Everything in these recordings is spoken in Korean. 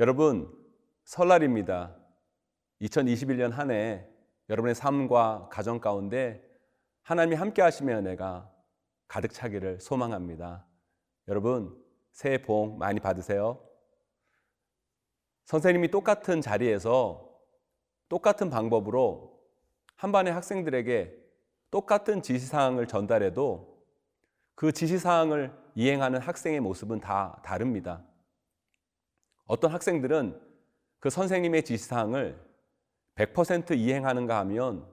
여러분, 설날입니다. 2021년 한 해 여러분의 삶과 가정 가운데 하나님이 함께 하시며 은혜가 가득 차기를 소망합니다. 여러분, 새해 복 많이 받으세요. 선생님이 똑같은 자리에서 똑같은 방법으로 한 반의 학생들에게 똑같은 지시사항을 전달해도 그 지시사항을 이행하는 학생의 모습은 다 다릅니다. 어떤 학생들은 그 선생님의 지시사항을 100% 이행하는가 하면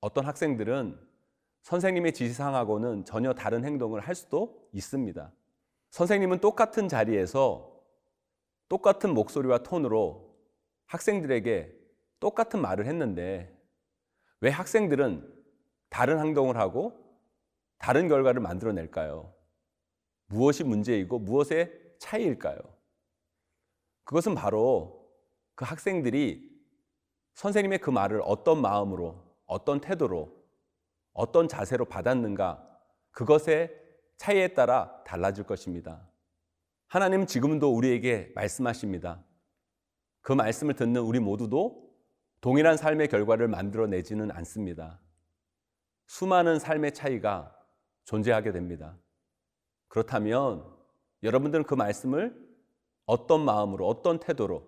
어떤 학생들은 선생님의 지시사항하고는 전혀 다른 행동을 할 수도 있습니다. 선생님은 똑같은 자리에서 똑같은 목소리와 톤으로 학생들에게 똑같은 말을 했는데 왜 학생들은 다른 행동을 하고 다른 결과를 만들어낼까요? 무엇이 문제이고 무엇의 차이일까요? 그것은 바로 그 학생들이 선생님의 그 말을 어떤 마음으로, 어떤 태도로, 어떤 자세로 받았는가, 그것의 차이에 따라 달라질 것입니다. 하나님은 지금도 우리에게 말씀하십니다. 그 말씀을 듣는 우리 모두도 동일한 삶의 결과를 만들어내지는 않습니다. 수많은 삶의 차이가 존재하게 됩니다. 그렇다면 여러분들은 그 말씀을 어떤 마음으로, 어떤 태도로,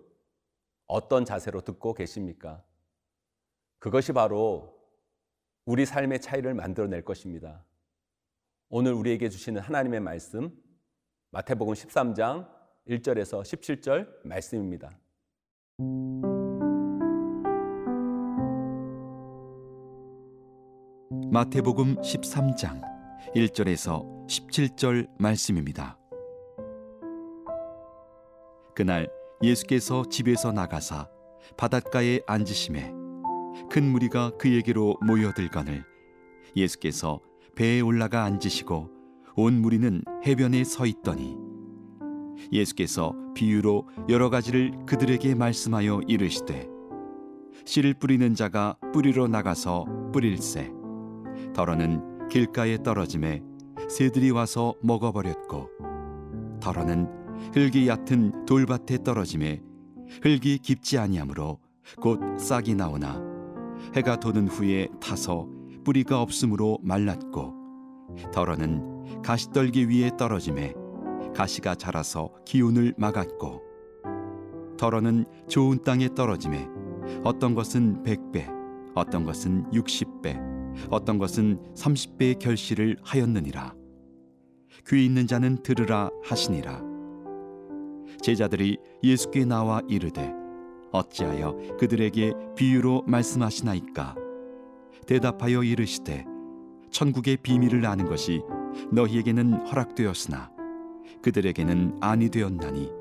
어떤 자세로 듣고 계십니까? 그것이 바로 우리 삶의 차이를 만들어낼 것입니다. 오늘 우리에게 주시는 하나님의 말씀, 마태복음 13장 1절에서 17절 말씀입니다. 마태복음 13장 1절에서 17절 말씀입니다. 그날 예수께서 집에서 나가사 바닷가에 앉으심에 큰 무리가 그에게로 모여들거늘 예수께서 배에 올라가 앉으시고 온 무리는 해변에 서 있더니 예수께서 비유로 여러 가지를 그들에게 말씀하여 이르시되 씨를 뿌리는 자가 뿌리러 나가서 뿌릴새 더러는 길가에 떨어짐에 새들이 와서 먹어버렸고 더러는 흙이 얕은 돌밭에 떨어짐에 흙이 깊지 아니하므로 곧 싹이 나오나 해가 도는 후에 타서 뿌리가 없으므로 말랐고 더러는 가시떨기 위에 떨어짐에 가시가 자라서 기운을 막았고 더러는 좋은 땅에 떨어짐에 어떤 것은 백배 어떤 것은 육십 배 어떤 것은 삼십 배의 결실을 하였느니라. 귀 있는 자는 들으라 하시니라 제자들이 예수께 나와 이르되 어찌하여 그들에게 비유로 말씀하시나이까? 대답하여 이르시되 천국의 비밀을 아는 것이 너희에게는 허락되었으나 그들에게는 아니 되었나니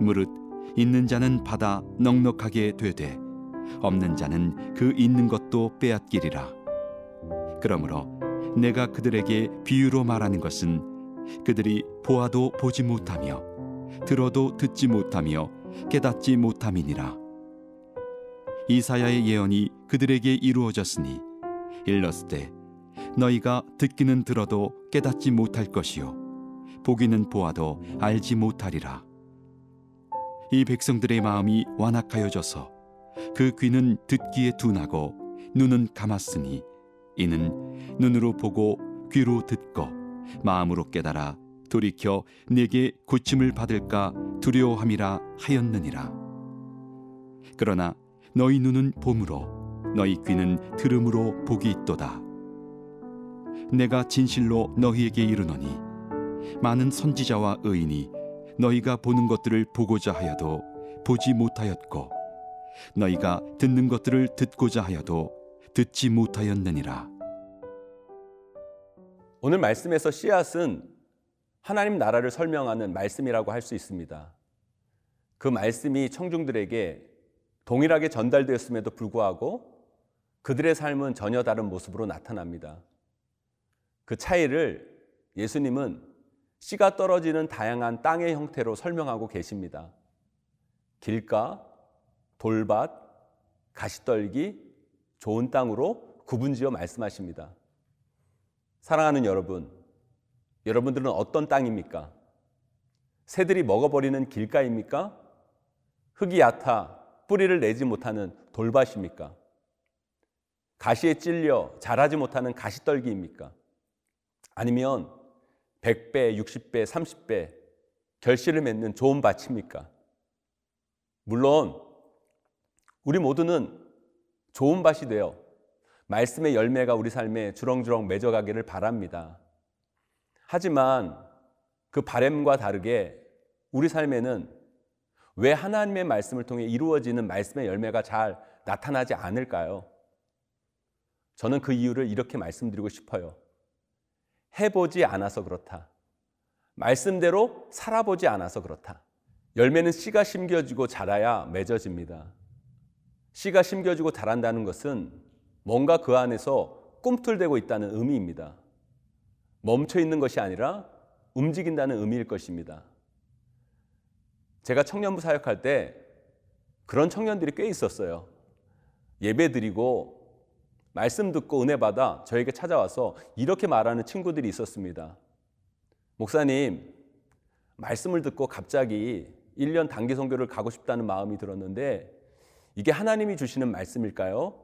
무릇 있는 자는 받아 넉넉하게 되되 없는 자는 그 있는 것도 빼앗기리라. 그러므로 내가 그들에게 비유로 말하는 것은 그들이 보아도 보지 못하며 들어도 듣지 못하며 깨닫지 못함이니라. 이사야의 예언이 그들에게 이루어졌으니 일렀을 너희가 듣기는 들어도 깨닫지 못할 것이요 보기는 보아도 알지 못하리라. 이 백성들의 마음이 완악하여져서 그 귀는 듣기에 둔하고 눈은 감았으니 이는 눈으로 보고 귀로 듣고 마음으로 깨달아 돌이켜 내게 고침을 받을까 두려워함이라 하였느니라. 그러나 너희 눈은 봄으로 너희 귀는 들음으로 복이 있도다. 내가 진실로 너희에게 이르노니 많은 선지자와 의인이 너희가 보는 것들을 보고자 하여도 보지 못하였고 너희가 듣는 것들을 듣고자 하여도 듣지 못하였느니라. 오늘 말씀에서 씨앗은 하나님 나라를 설명하는 말씀이라고 할 수 있습니다. 그 말씀이 청중들에게 동일하게 전달되었음에도 불구하고 그들의 삶은 전혀 다른 모습으로 나타납니다. 그 차이를 예수님은 씨가 떨어지는 다양한 땅의 형태로 설명하고 계십니다. 길가, 돌밭, 가시떨기, 좋은 땅으로 구분지어 말씀하십니다. 사랑하는 여러분, 여러분들은 어떤 땅입니까? 새들이 먹어버리는 길가입니까? 흙이 얕아 뿌리를 내지 못하는 돌밭입니까? 가시에 찔려 자라지 못하는 가시떨기입니까? 아니면 100배, 60배, 30배 결실을 맺는 좋은 밭입니까? 물론 우리 모두는 좋은 밭이 되어 말씀의 열매가 우리 삶에 주렁주렁 맺어가기를 바랍니다. 하지만 그 바램과 다르게 우리 삶에는 왜 하나님의 말씀을 통해 이루어지는 말씀의 열매가 잘 나타나지 않을까요? 저는 그 이유를 이렇게 말씀드리고 싶어요. 해보지 않아서 그렇다. 말씀대로 살아보지 않아서 그렇다. 열매는 씨가 심겨지고 자라야 맺어집니다. 씨가 심겨지고 자란다는 것은 뭔가 그 안에서 꿈틀대고 있다는 의미입니다. 멈춰 있는 것이 아니라 움직인다는 의미일 것입니다. 제가 청년부 사역할 때 그런 청년들이 꽤 있었어요. 예배 드리고 말씀 듣고 은혜 받아 저에게 찾아와서 이렇게 말하는 친구들이 있었습니다. 목사님, 말씀을 듣고 갑자기 1년 단기 선교를 가고 싶다는 마음이 들었는데 이게 하나님이 주시는 말씀일까요?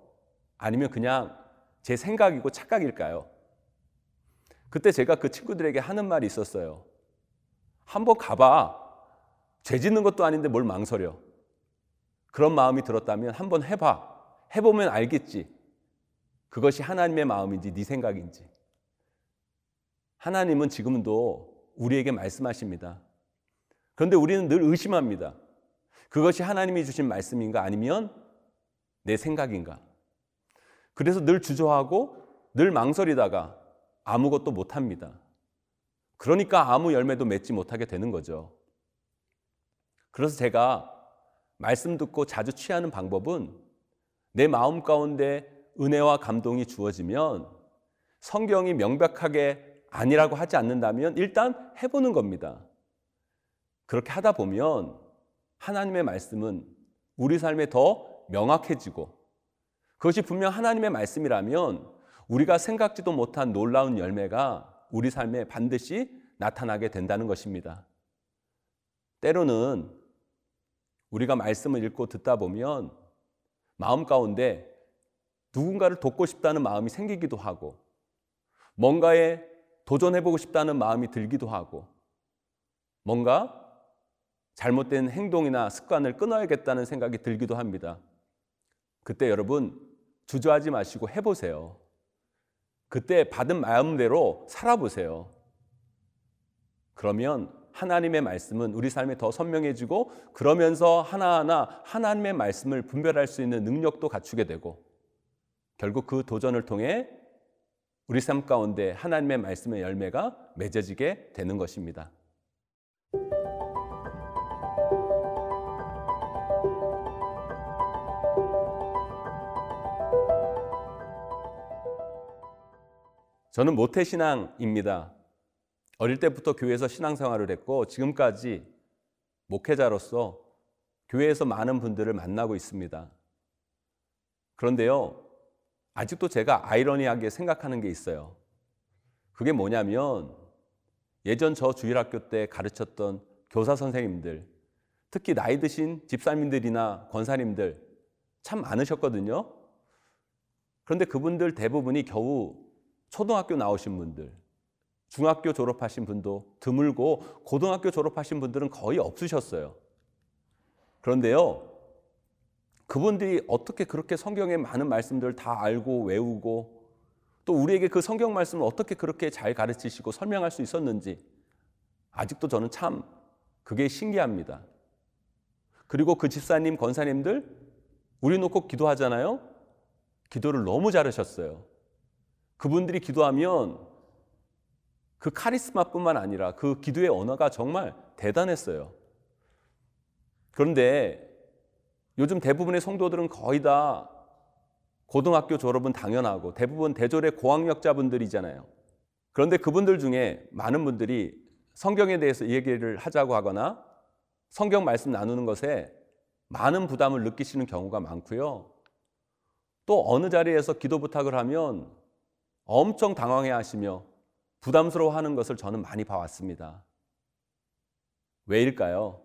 아니면 그냥 제 생각이고 착각일까요? 그때 제가 그 친구들에게 하는 말이 있었어요. 한번 가봐. 죄 짓는 것도 아닌데 뭘 망설여. 그런 마음이 들었다면 한번 해봐. 해보면 알겠지. 그것이 하나님의 마음인지 네 생각인지. 하나님은 지금도 우리에게 말씀하십니다. 그런데 우리는 늘 의심합니다. 그것이 하나님이 주신 말씀인가 아니면 내 생각인가. 그래서 늘 주저하고 늘 망설이다가 아무것도 못합니다. 그러니까 아무 열매도 맺지 못하게 되는 거죠. 그래서 제가 말씀 듣고 자주 취하는 방법은 내 마음 가운데 은혜와 감동이 주어지면 성경이 명백하게 아니라고 하지 않는다면 일단 해보는 겁니다. 그렇게 하다 보면 하나님의 말씀은 우리 삶에 더 명확해지고 그것이 분명 하나님의 말씀이라면 우리가 생각지도 못한 놀라운 열매가 우리 삶에 반드시 나타나게 된다는 것입니다. 때로는 우리가 말씀을 읽고 듣다 보면 마음 가운데 누군가를 돕고 싶다는 마음이 생기기도 하고 뭔가에 도전해보고 싶다는 마음이 들기도 하고 뭔가 잘못된 행동이나 습관을 끊어야겠다는 생각이 들기도 합니다. 그때 여러분 주저하지 마시고 해보세요. 그때 받은 마음대로 살아보세요. 그러면 하나님의 말씀은 우리 삶에 더 선명해지고 그러면서 하나하나 하나님의 말씀을 분별할 수 있는 능력도 갖추게 되고 결국 그 도전을 통해 우리 삶 가운데 하나님의 말씀의 열매가 맺어지게 되는 것입니다. 저는 모태신앙입니다. 어릴 때부터 교회에서 신앙생활을 했고 지금까지 목회자로서 교회에서 많은 분들을 만나고 있습니다. 그런데요, 아직도 제가 아이러니하게 생각하는 게 있어요. 그게 뭐냐면 예전 저 주일학교 때 가르쳤던 교사 선생님들, 특히 나이 드신 집사님들이나 권사님들 참 많으셨거든요. 그런데 그분들 대부분이 겨우 초등학교 나오신 분들, 중학교 졸업하신 분도 드물고 고등학교 졸업하신 분들은 거의 없으셨어요. 그런데요, 그분들이 어떻게 그렇게 성경의 많은 말씀들을 다 알고 외우고 또 우리에게 그 성경 말씀을 어떻게 그렇게 잘 가르치시고 설명할 수 있었는지 아직도 저는 참 그게 신기합니다. 그리고 그 집사님, 권사님들 우리 놓고 기도하잖아요. 기도를 너무 잘하셨어요. 그분들이 기도하면 그 카리스마뿐만 아니라 그 기도의 언어가 정말 대단했어요. 그런데 요즘 대부분의 성도들은 거의 다 고등학교 졸업은 당연하고 대부분 대졸의 고학력자분들이잖아요. 그런데 그분들 중에 많은 분들이 성경에 대해서 얘기를 하자고 하거나 성경 말씀 나누는 것에 많은 부담을 느끼시는 경우가 많고요. 또 어느 자리에서 기도 부탁을 하면 엄청 당황해 하시며 부담스러워 하는 것을 저는 많이 봐왔습니다. 왜일까요?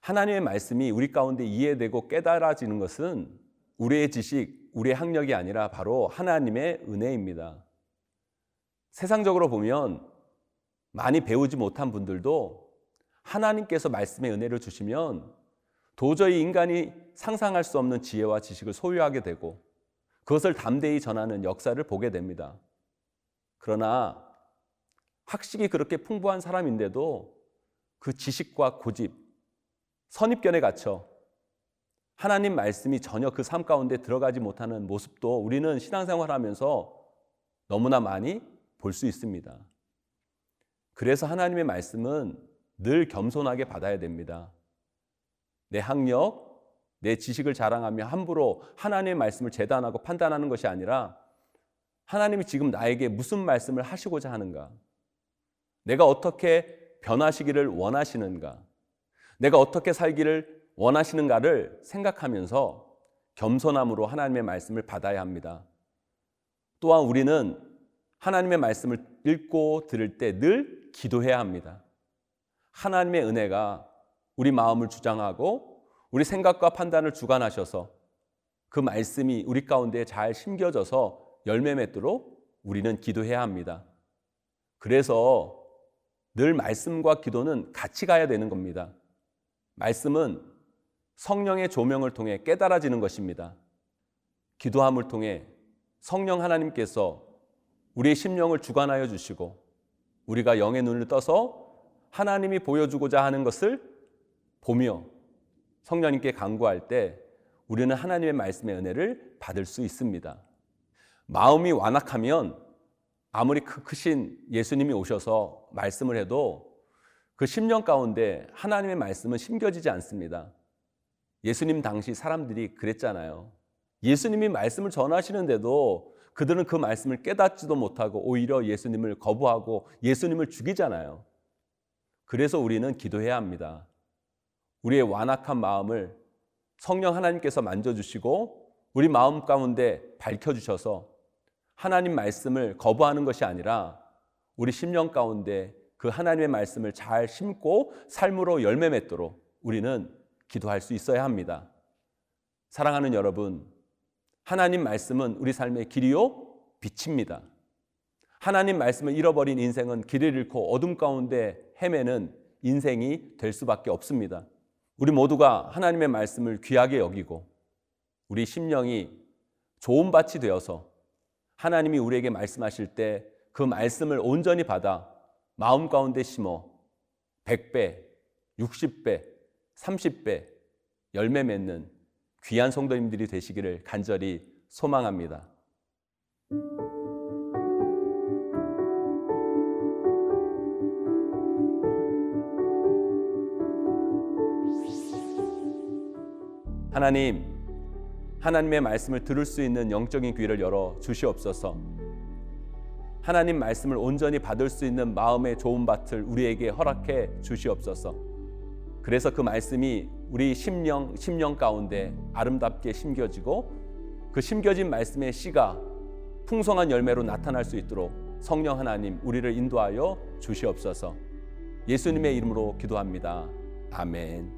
하나님의 말씀이 우리 가운데 이해되고 깨달아지는 것은 우리의 지식, 우리의 학력이 아니라 바로 하나님의 은혜입니다. 세상적으로 보면 많이 배우지 못한 분들도 하나님께서 말씀의 은혜를 주시면 도저히 인간이 상상할 수 없는 지혜와 지식을 소유하게 되고 그것을 담대히 전하는 역사를 보게 됩니다. 그러나 학식이 그렇게 풍부한 사람인데도 그 지식과 고집, 선입견에 갇혀 하나님 말씀이 전혀 그 삶 가운데 들어가지 못하는 모습도 우리는 신앙생활 하면서 너무나 많이 볼 수 있습니다. 그래서 하나님의 말씀은 늘 겸손하게 받아야 됩니다. 내 학력, 내 지식을 자랑하며 함부로 하나님의 말씀을 재단하고 판단하는 것이 아니라 하나님이 지금 나에게 무슨 말씀을 하시고자 하는가? 내가 어떻게 변하시기를 원하시는가? 내가 어떻게 살기를 원하시는가를 생각하면서 겸손함으로 하나님의 말씀을 받아야 합니다. 또한 우리는 하나님의 말씀을 읽고 들을 때 늘 기도해야 합니다. 하나님의 은혜가 우리 마음을 주장하고 우리 생각과 판단을 주관하셔서 그 말씀이 우리 가운데 잘 심겨져서 열매 맺도록 우리는 기도해야 합니다. 그래서 늘 말씀과 기도는 같이 가야 되는 겁니다. 말씀은 성령의 조명을 통해 깨달아지는 것입니다. 기도함을 통해 성령 하나님께서 우리의 심령을 주관하여 주시고 우리가 영의 눈을 떠서 하나님이 보여주고자 하는 것을 보며 성령님께 간구할 때 우리는 하나님의 말씀의 은혜를 받을 수 있습니다. 마음이 완악하면 아무리 크신 예수님이 오셔서 말씀을 해도 그 심령 가운데 하나님의 말씀은 심겨지지 않습니다. 예수님 당시 사람들이 그랬잖아요. 예수님이 말씀을 전하시는데도 그들은 그 말씀을 깨닫지도 못하고 오히려 예수님을 거부하고 예수님을 죽이잖아요. 그래서 우리는 기도해야 합니다. 우리의 완악한 마음을 성령 하나님께서 만져주시고 우리 마음 가운데 밝혀주셔서 하나님 말씀을 거부하는 것이 아니라 우리 심령 가운데 그 하나님의 말씀을 잘 심고 삶으로 열매 맺도록 우리는 기도할 수 있어야 합니다. 사랑하는 여러분, 하나님 말씀은 우리 삶의 길이요 빛입니다. 하나님 말씀을 잃어버린 인생은 길을 잃고 어둠 가운데 헤매는 인생이 될 수밖에 없습니다. 우리 모두가 하나님의 말씀을 귀하게 여기고 우리 심령이 좋은 밭이 되어서 하나님이 우리에게 말씀하실 때 그 말씀을 온전히 받아 마음 가운데 심어 100배, 60배, 30배 열매 맺는 귀한 성도님들이 되시기를 간절히 소망합니다. 하나님, 하나님의 말씀을 들을 수 있는 영적인 귀를 열어 주시옵소서. 하나님 말씀을 온전히 받을 수 있는 마음의 좋은 밭을 우리에게 허락해 주시옵소서. 그래서 그 말씀이 우리 심령 심령 가운데 아름답게 심겨지고 그 심겨진 말씀의 씨가 풍성한 열매로 나타날 수 있도록 성령 하나님 우리를 인도하여 주시옵소서. 예수님의 이름으로 기도합니다. 아멘.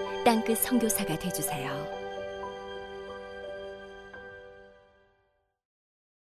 땅끝 성교사가 되주세요